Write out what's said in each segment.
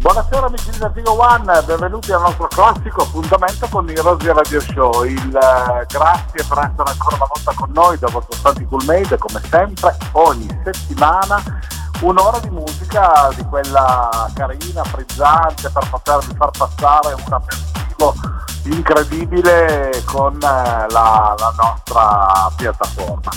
Buonasera amici di Vertigo One, benvenuti al nostro classico appuntamento con Heroes Radio Show. Il, uh, grazie per essere ancora una volta con noi dopo Costanti Cool Made, come sempre, ogni settimana un'ora di musica di quella carina, frizzante per potervi far passare un aperitivo incredibile con uh, la, la nostra piattaforma.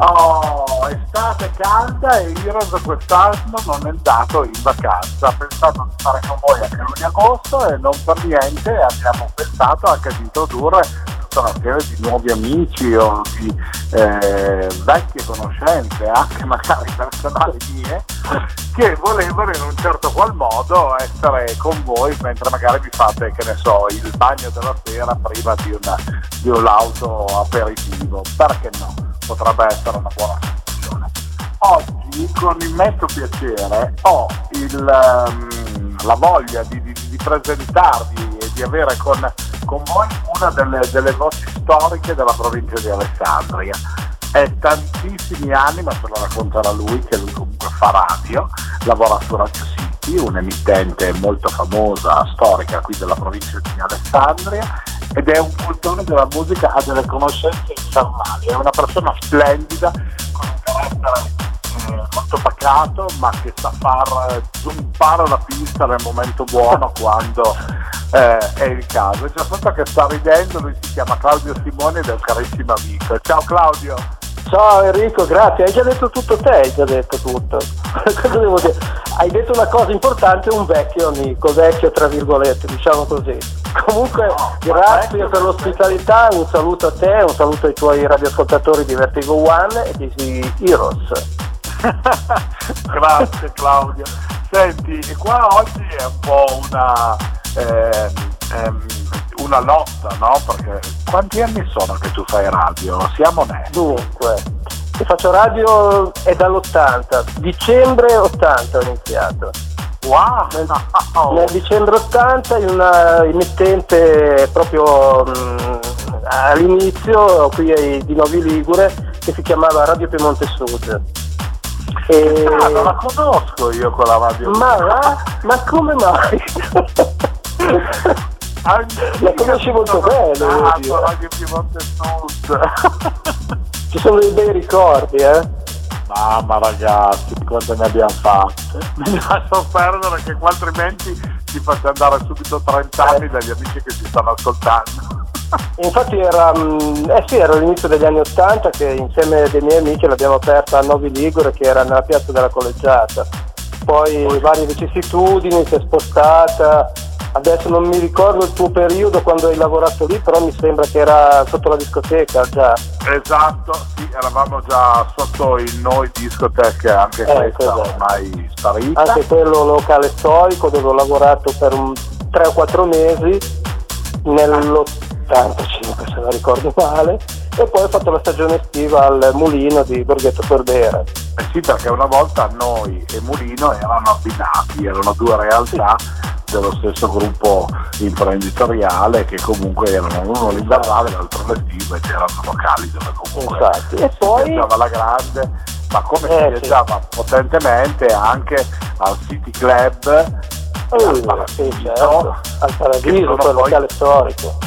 Oh, estate calda e Heroes quest'anno non è andato in vacanza. Pensavo di fare con voi anche luglio agosto e non per niente abbiamo pensato anche di introdurre tutta una serie di nuovi amici o di eh, vecchie conoscenze, anche magari personali mie, che volevano in un certo qual modo essere con voi mentre magari vi fate, che ne so, il bagno della sera prima di, una, di un lauto aperitivo. Perché no? Potrebbe essere una buona soluzione. Oggi con immenso piacere ho il, um, la voglia di, di, di, presentarvi e di avere con, con voi una delle, delle voci storiche della provincia di Alessandria. È tantissimi anni, ma se lo racconterà lui, che lui comunque fa radio, lavora su Radio City, un'emittente molto famosa, storica qui della provincia di Alessandria ed è un cultore della musica, ha delle conoscenze infernali, è una persona splendida, con un carattere eh, molto pacato, ma che sa far zumpare la pista nel momento buono quando eh, è il caso. È già stato che sta ridendo, lui si chiama Claudio Simoni ed è un carissimo amico. Ciao Claudio! Ciao Enrico, grazie. Hai già detto tutto te, hai già detto tutto. Cosa devo dire? Hai detto una cosa importante, un vecchio amico, vecchio tra virgolette, diciamo così. Comunque, no, grazie per l'ospitalità, un saluto a te, un saluto ai tuoi radioascoltatori di Vertigo One e di Heroes. grazie Claudio. Senti, qua oggi è un po' una... Eh, ehm, una lotta, no? Perché quanti anni sono che tu fai radio? Siamo onesti. Dunque, io faccio radio è dall'80, dicembre 80 ho iniziato. Wow! Nel, nel dicembre 80 in una emittente proprio mh, mm, all'inizio qui di Novi Ligure che si chiamava Radio Piemonte Sud. E... Ah, non la conosco io quella radio. Ma, ma come mai? La conosci molto bene. Ah, Radio Piemonte Sud. Ci sono dei bei ricordi, eh? Mamma ragazzi, quante ne abbiamo fatte. Mi lascio perdere che qua altrimenti ci faccio andare subito 30 anni dagli amici che ci stanno ascoltando. Infatti era, mm, eh sì, era l'inizio degli anni 80 che insieme ai miei amici l'abbiamo aperta a Novi Ligure che era nella piazza della collegiata. Poi varie vicissitudini, si è spostata, Adesso non mi ricordo il tuo periodo quando hai lavorato lì, però mi sembra che era sotto la discoteca già. Esatto, sì, eravamo già sotto il noi discoteca, anche eh, questa esatto. ormai sparita. Anche quello locale storico dove ho lavorato per un, 3 o 4 mesi nell'85 se non ricordo male e poi ho fatto la stagione estiva al mulino di Borghetto Cordera. Eh sì, perché una volta noi e Mulino erano abbinati, erano due realtà dello stesso gruppo imprenditoriale che comunque erano uno l'invernale e l'altro l'estivo e c'erano locali dove comunque Infatti. e poi... si viaggiava la grande ma come eh, si viaggiava sì. potentemente anche al City Club uh, al Paradiso, sì, certo. al Paradiso quel locale storico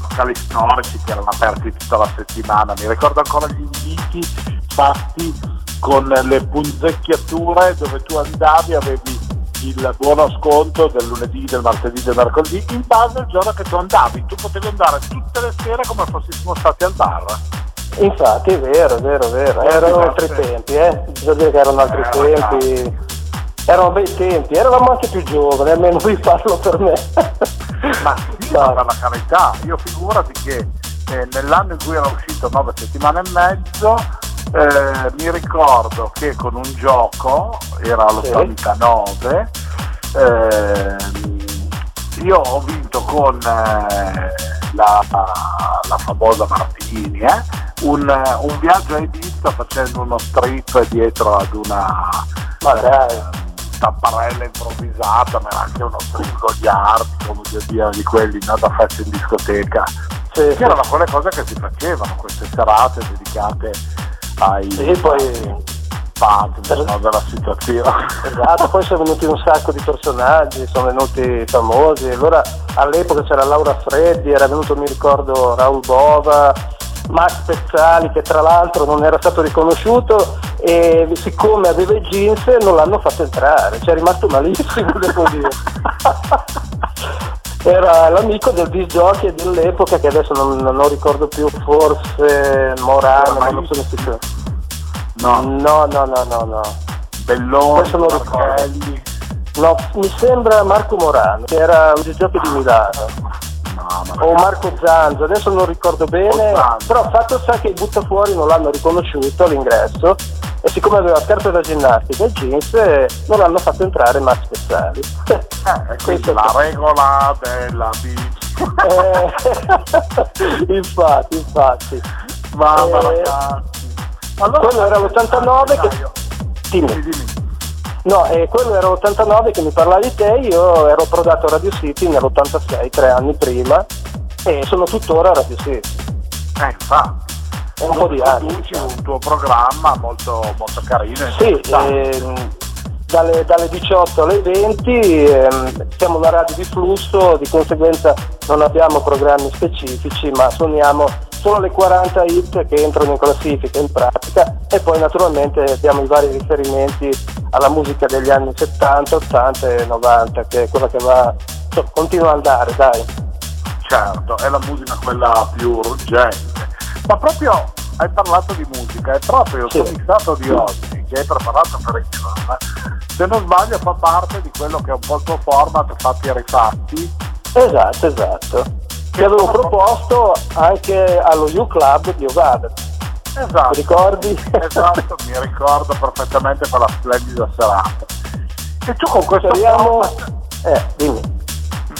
locali storici che erano aperti tutta la settimana mi ricordo ancora gli inviti fatti con le punzecchiature dove tu andavi avevi il buono sconto del lunedì, del martedì, del mercoledì in base al giorno che tu andavi. Tu potevi andare tutte le sere come fossimo stati al bar. Infatti, è vero, è vero, è vero. Erano altri tempi, eh? Bisogna dire che erano altri eh, tempi. Ragazzi. Erano bei tempi, eravamo anche più giovani, almeno vi parlo per me. ma sì, ma per la carità, io figurati che eh, nell'anno in cui era uscito nove settimane e mezzo eh, mi ricordo che con un gioco, era l'89, eh, io ho vinto con eh, la, la, famosa Martini eh, un, un, viaggio a Ibiza facendo uno strip dietro ad una eh, tapparella improvvisata, ma era anche uno strip goliardi, come dire, di quelli no, da festa in discoteca. Sì, Che sì. erano quelle cose che si facevano, queste serate dedicate ai Sì, poi- partner no, della situazione. Esatto, poi sono venuti un sacco di personaggi, sono venuti famosi. Allora all'epoca c'era Laura Freddi, era venuto, mi ricordo, Raul Bova, Max Pezzali, che tra l'altro non era stato riconosciuto e siccome aveva i jeans non l'hanno fatto entrare, ci è rimasto malissimo, devo dire. Era l'amico del disc dell'epoca che adesso non, non ricordo più, forse Morano, ma non sono sicuro. No, No, no, no, no, no. Belloni, Questo lo ricordo. No, mi sembra Marco Morano, che era un disgioco di Milano. O Marco Zanzo, adesso non ricordo bene, però fatto sta che i buttafuori non l'hanno riconosciuto all'ingresso e siccome aveva scarpe da ginnastica e jeans eh, non l'hanno fatto entrare Max Pezzali. Eh, quindi Questo- la regola della beach. Eh, infatti, infatti. Mamma Eh, ragazzi. Allora, quello era l'89 che... Dimmi, Dimmi. No, eh, quello era l'89 che mi parlavi te, io ero approdato a Radio City nell'86, tre anni prima, e sono tuttora a Radio City. Eh, infatti. Un po' di anni. Un tuo programma molto, molto carino. Sì, ehm, dalle, dalle 18 alle 20 ehm, siamo una radio di flusso, di conseguenza non abbiamo programmi specifici, ma suoniamo solo le 40 hit che entrano in classifica in pratica e poi naturalmente abbiamo i vari riferimenti alla musica degli anni 70, 80 e 90, che è quella che va, insomma, continua ad andare, dai. Certo, è la musica quella più ruggente. Ma proprio hai parlato di musica, è proprio il Sì. tuo mixato di oggi che hai preparato per il programma. Se non sbaglio fa parte di quello che è un po' il tuo format fatti e rifatti. Esatto, esatto. Che avevo proposto anche allo U Club di Ovada. Esatto. Ti ricordi? Esatto, mi ricordo perfettamente quella splendida serata. E tu con questo Speriamo... format, Eh, dimmi.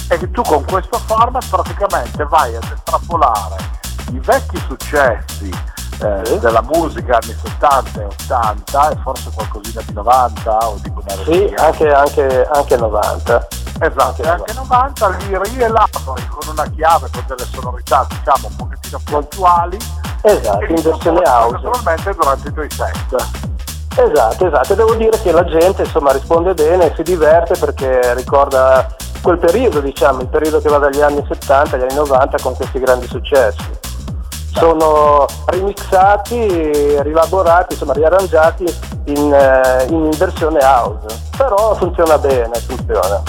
e tu con questo format praticamente vai ad estrapolare i vecchi successi eh, della musica anni 70 e 80 e forse qualcosina di 90 o di Bonaria. Sì, anche, anche, anche 90. Esatto, anche e anche 90 li rielabori con una chiave, con delle sonorità diciamo un pochettino più attuali Esatto, in versione house. naturalmente durante i tuoi set. Esatto, esatto. Devo dire che la gente insomma risponde bene, si diverte perché ricorda quel periodo, diciamo, il periodo che va dagli anni 70 agli anni 90 con questi grandi successi. Sono remixati, rielaborati, insomma riarrangiati in, eh, in versione house. Però funziona bene, funziona.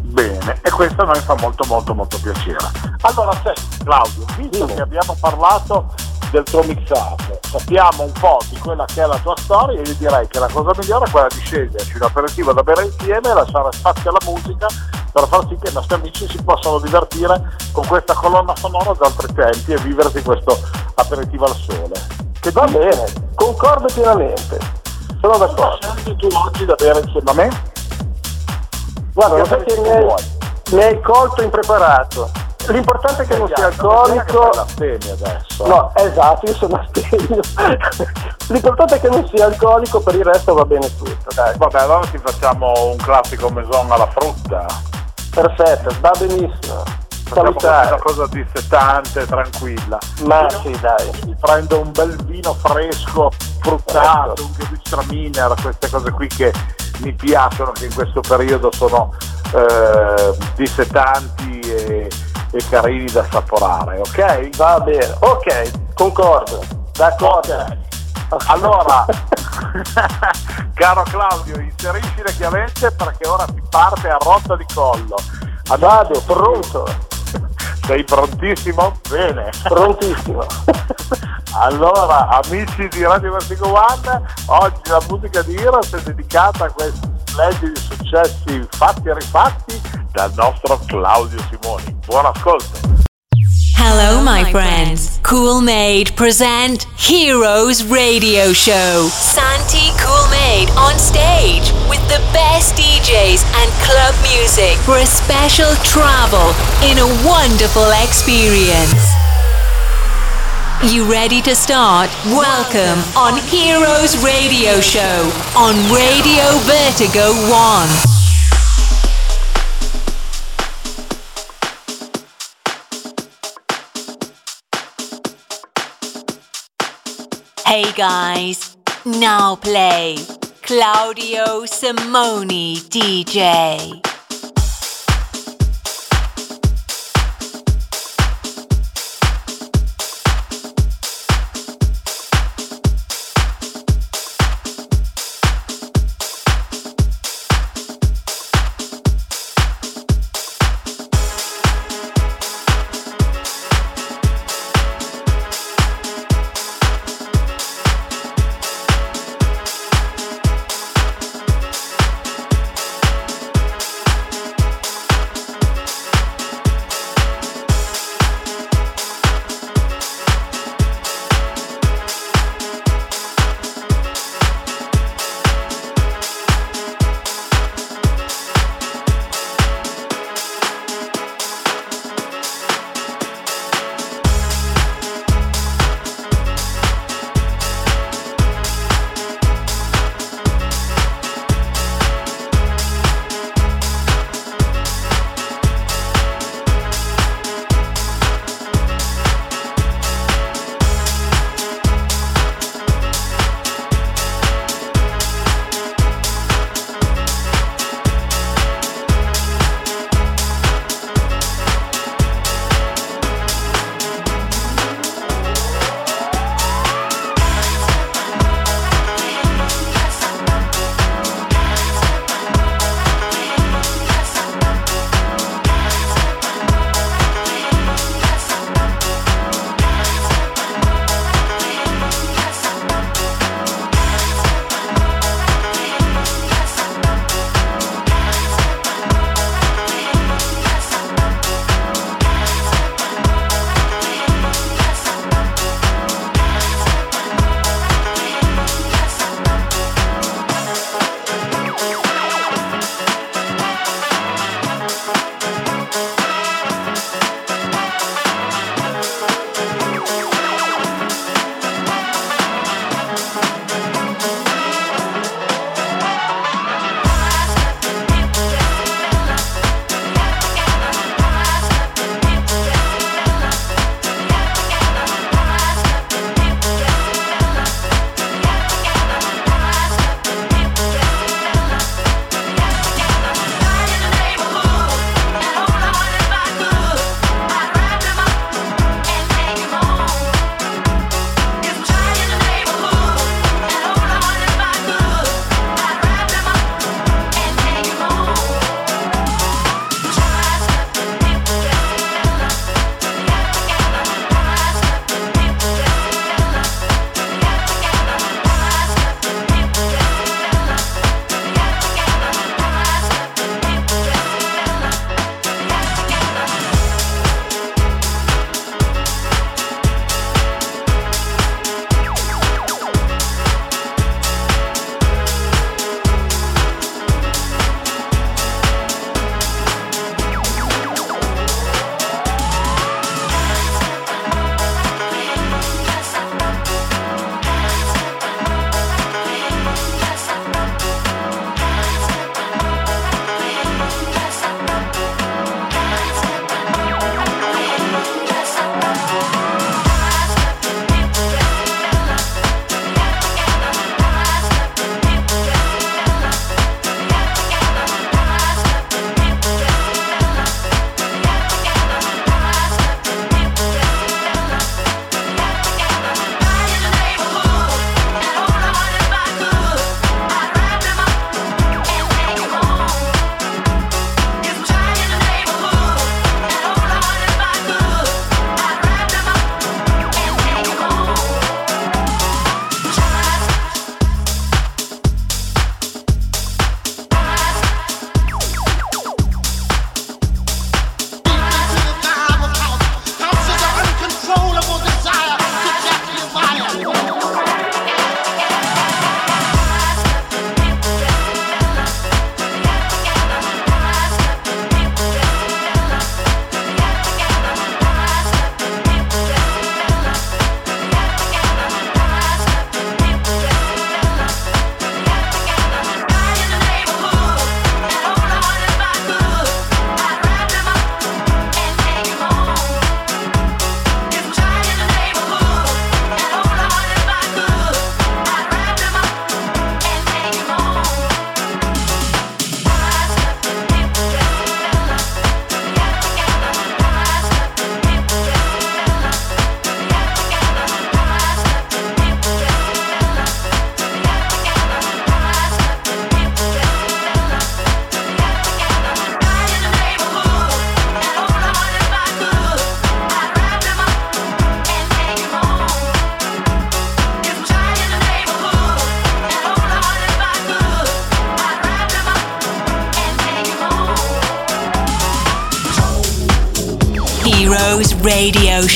Bene, e questo a noi fa molto molto molto piacere. Allora, senti Claudio, visto Dimmi. che abbiamo parlato del tuo mixato, sappiamo un po' di quella che è la tua storia, io direi che la cosa migliore è quella di sceglierci un aperitivo da bere insieme e lasciare spazio alla musica per far sì che i nostri amici si possano divertire con questa colonna sonora da altri tempi e viversi questo aperitivo al sole. Che Va bene, concordo pienamente. Sono Cosa d'accordo. scegli tu oggi da bere insieme a me? Guarda, lo Cosa sai che dici mi hai, mi hai colto impreparato. L'importante è che non sia alcolico. No, esatto, io sono astemio. L'importante è che non sia alcolico, per il resto va bene tutto, dai. Vabbè, allora ti facciamo un classico maison alla frutta. Perfetto, va benissimo. Facciamo una Salutare. cosa dissetante, tranquilla. Ma Io sì, dai. prendo un bel vino fresco, fruttato, un Gewürztraminer, queste cose qui che mi piacciono, che in questo periodo sono eh, dissetanti e, e carini da assaporare, ok? Va bene. Ok, concordo. D'accordo. Ok. Allora, caro Claudio, inserisci le chiavette perché ora si parte a rotta di collo. Vado, pronto. Sei prontissimo? Bene. Prontissimo. Allora, amici di Radio Vertigo One, oggi la musica di Heroes è dedicata a questi splendidi successi fatti e rifatti dal nostro Claudio Simoni. Buon ascolto. Hello, my friends. Cool Made present Heroes Radio Show. Santi Cool Made on stage with the best DJs and club music for a special travel in a wonderful experience. You ready to start? Welcome on Heroes Radio Show on Radio Vertigo 1. Hey guys, now play Claudio Simoni DJ.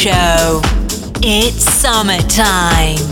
Show. It's summertime.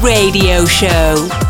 Radio Show.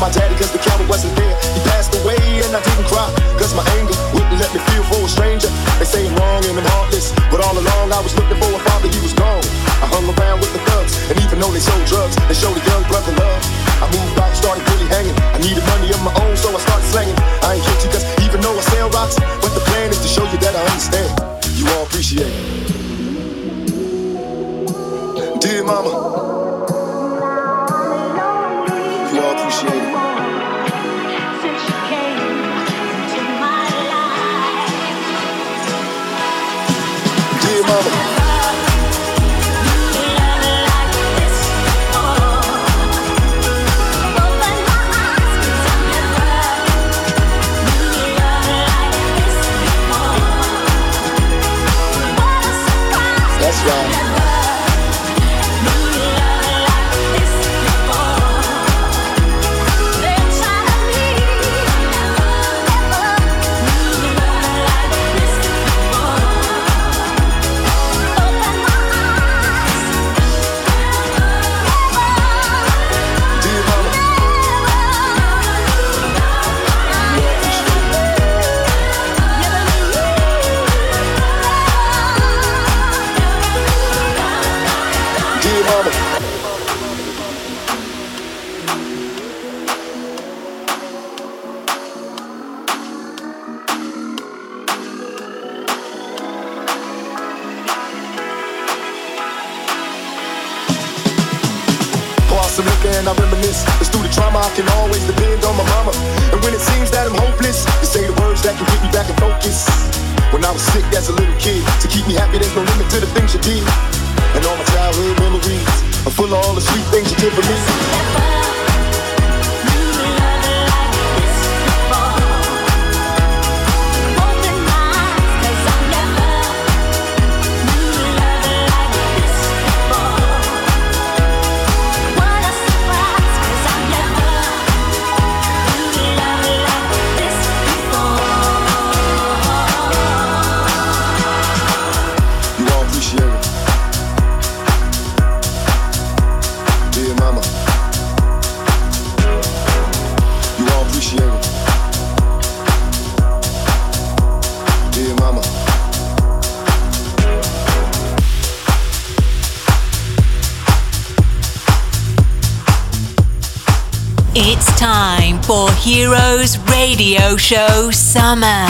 my daddy cause the counter wasn't there. He passed away and I didn't cry cause my anger wouldn't let me feel for a stranger. They say I'm wrong and I'm heartless, but all along I was looking for a father, he was gone. I hung around with the thugs, and even though they sold drugs, they showed a young brother love. I moved out, started really hanging. I needed money of my own, so I started slanging. I ain't guilty cause even though I sell rocks, but the plan is to show you that I understand. You all appreciate it. Dear mama, you all appreciate it. trouble. drama.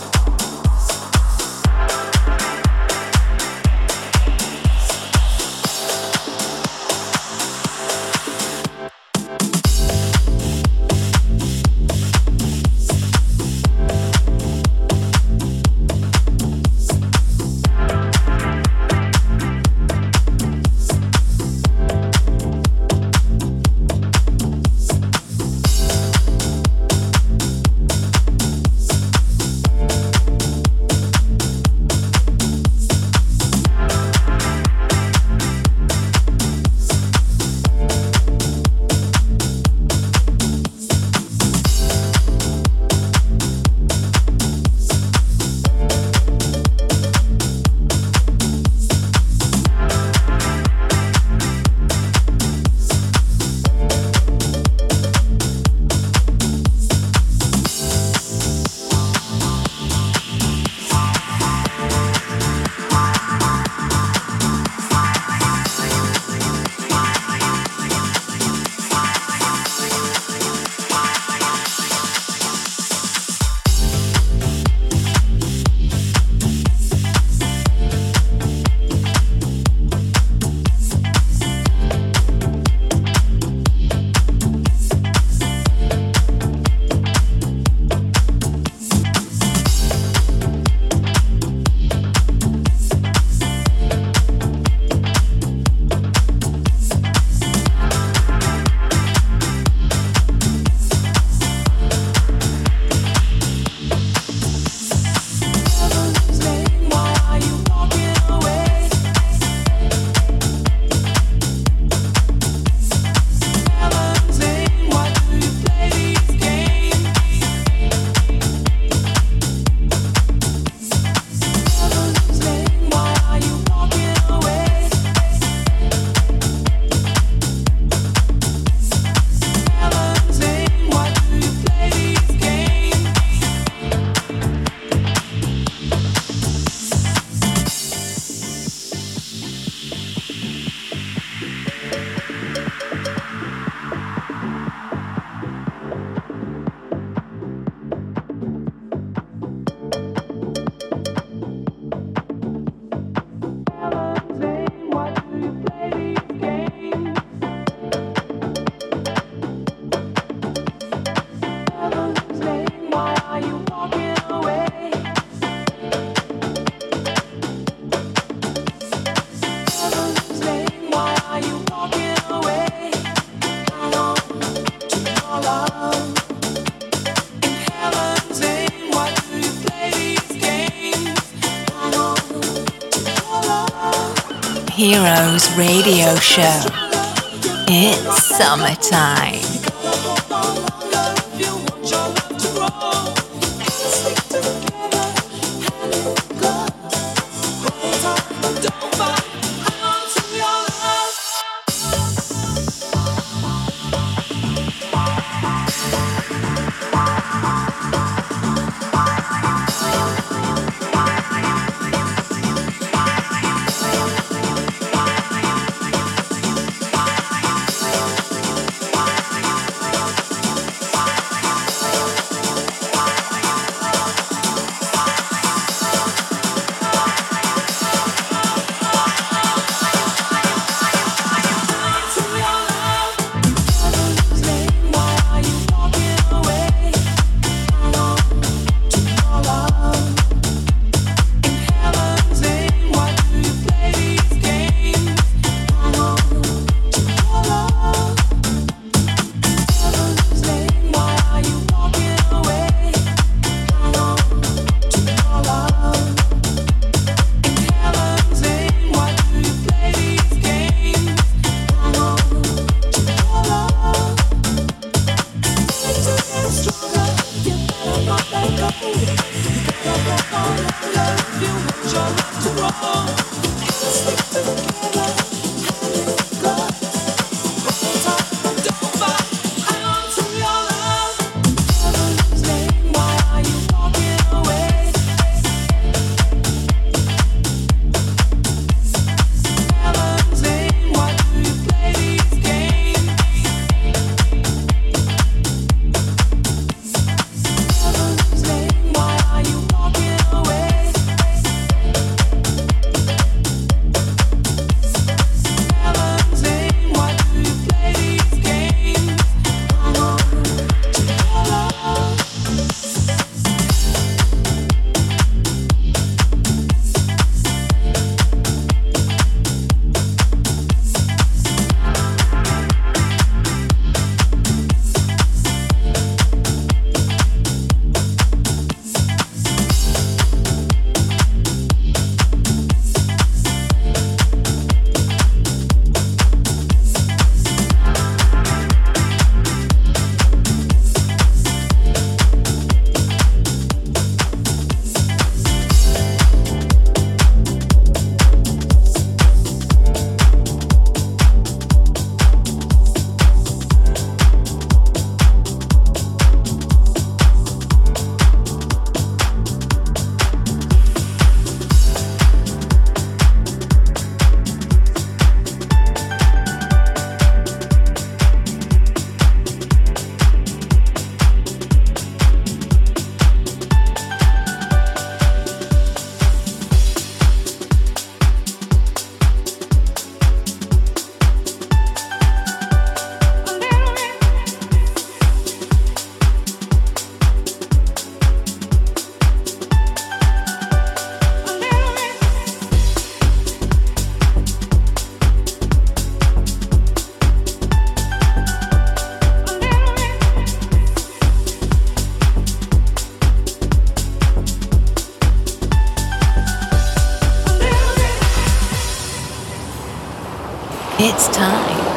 Heroes Radio Show. It's summertime.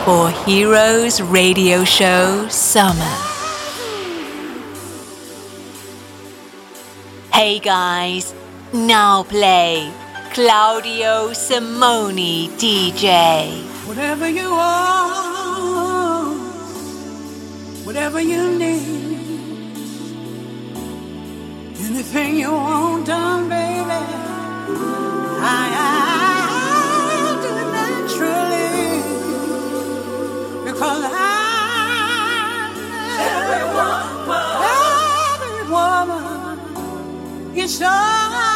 Heroes Radio Show Summer. Hey guys, now play Claudio Simoni DJ. Whatever you want, whatever you need, anything you want done, baby. I, I every woman, every woman is all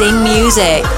amazing music.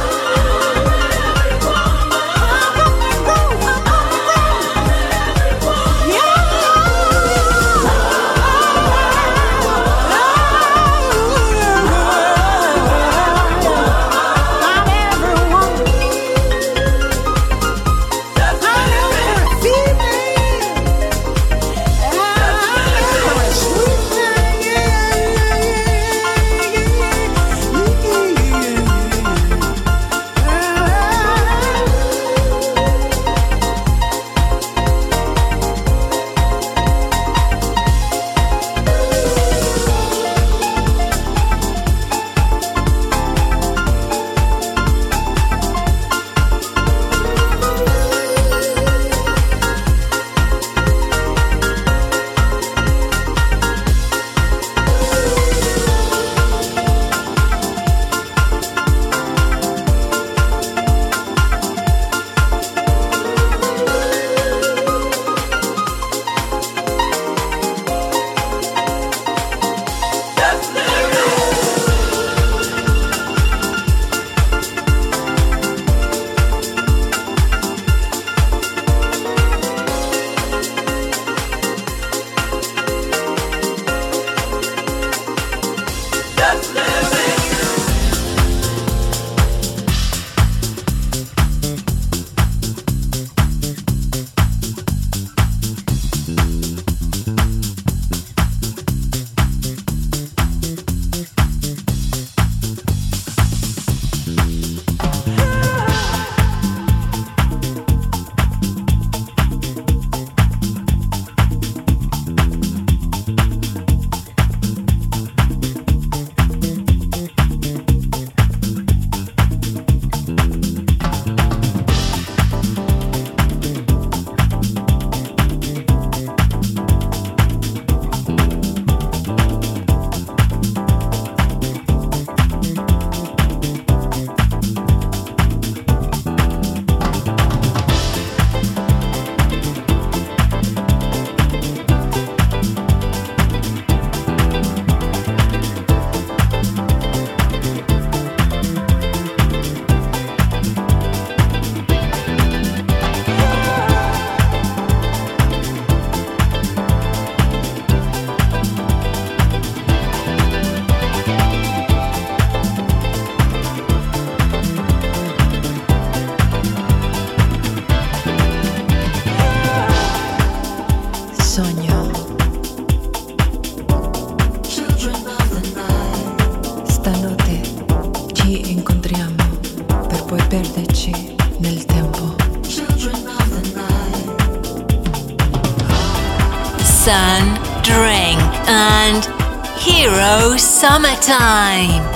Summertime.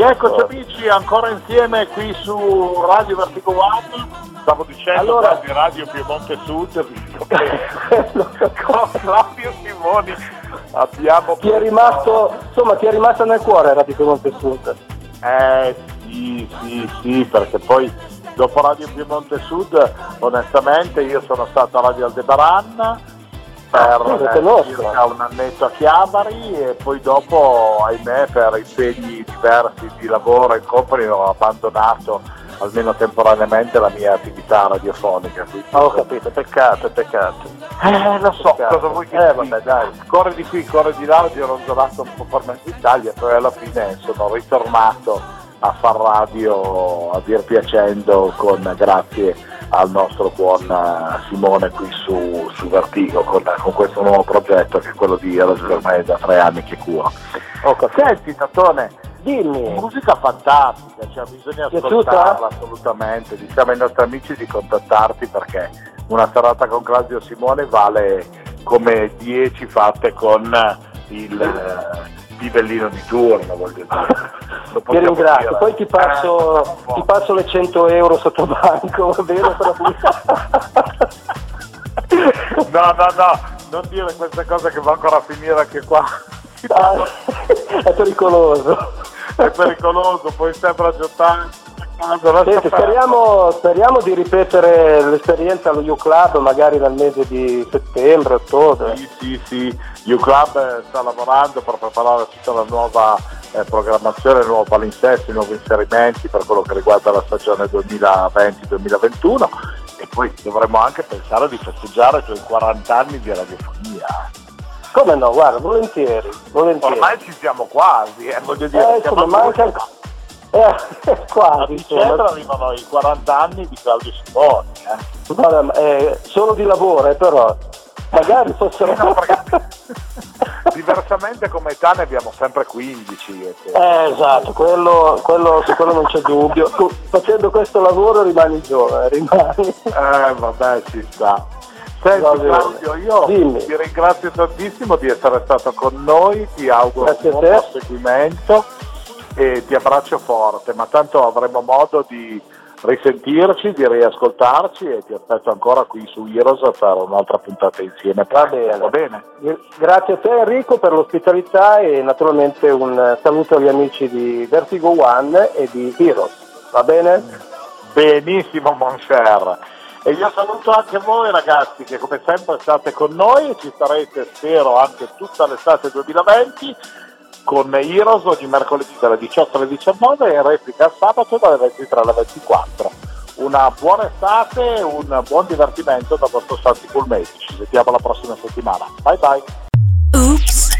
Rieccoci amici, ancora insieme qui su Radio Vertigo One. Stavo dicendo Allora- di Radio Piemonte Sud, visto che con Flavio Simoni abbiamo... Ti è rimasto, insomma, ti è rimasta nel cuore Radio Piemonte Sud. Eh sì, sì, sì, perché poi dopo Radio Piemonte Sud, onestamente io sono stato a Radio Aldebaran per sì, lo eh, circa un annetto a Chiavari e poi dopo, ahimè, per impegni diversi di lavoro e compagni ho abbandonato almeno temporaneamente la mia attività radiofonica. Ah, ho capito, peccato, peccato. eh, lo so, Peccato. cosa vuoi che Eh, vabbè, dai. Corre di qui, corre di là, ho ronzolato un po' per mezzo Italia, poi alla fine sono ritornato a far radio a dir piacendo con grazie al nostro buon eh, Simone qui su, su Vertigo con, con questo nuovo progetto che è quello di Eros ormai da tre anni che curo. Capito. Senti Tatone, Dimmi, musica fantastica, cioè bisogna ascoltarla assolutamente, diciamo ai nostri amici di contattarti perché una serata con Claudio Simone vale come 10 fatte con il eh, pivellino di turno, voglio dire. Ti ringrazio, dire. poi ti passo, Eh, ti passo le 100 euro sotto banco, va bene? No, no, no, non dire queste cose che va ancora a finire anche qua. Ah, è pericoloso. È pericoloso, poi sembra giocare. Senti, speriamo, speriamo di ripetere l'esperienza allo U-Club magari dal mese di settembre, ottobre. Sì, sì, sì, U-Club eh, sta lavorando per preparare tutta la nuova eh, programmazione, il nuovo palinsesto, i nuovi inserimenti per quello che riguarda la stagione 2020-2021 e poi dovremmo anche pensare di festeggiare i tuoi 40 anni di radiofonia. Come no, guarda, volentieri, volentieri. Ormai ci siamo quasi, eh, voglio dire, eh, siamo manca luglio. Eh, a quasi, dicembre insomma. arrivano i 40 anni di Claudio Simoni. Eh. Guarda, eh, solo di lavoro, eh, però. Magari fossero... No, perché diversamente come età ne abbiamo sempre 15. e che- Eh, esatto, quello, quello- su quello non c'è dubbio. Tu, facendo questo lavoro rimani giovane, rimani. Eh, vabbè, ci sta. Senti. Claudio, io Dimmi. ti ringrazio tantissimo di essere stato con noi, ti auguro Grazie un buon proseguimento e ti abbraccio forte, ma tanto avremo modo di risentirci, di riascoltarci e ti aspetto ancora qui su Heroes per un'altra puntata insieme. Va bene. Va bene? Grazie a te Enrico per l'ospitalità e naturalmente un saluto agli amici di Vertigo One e di Heroes. Va bene? Benissimo, mon cher. E io saluto anche voi ragazzi che come sempre state con noi e ci sarete, spero, anche tutta l'estate 2020 con Heroes ogni mercoledì dalle 18 alle 19 e replica sabato dalle 23 alle 24. Una buona estate, un buon divertimento da vostro Santi Coolmate. Ci sentiamo la prossima settimana. Bye bye.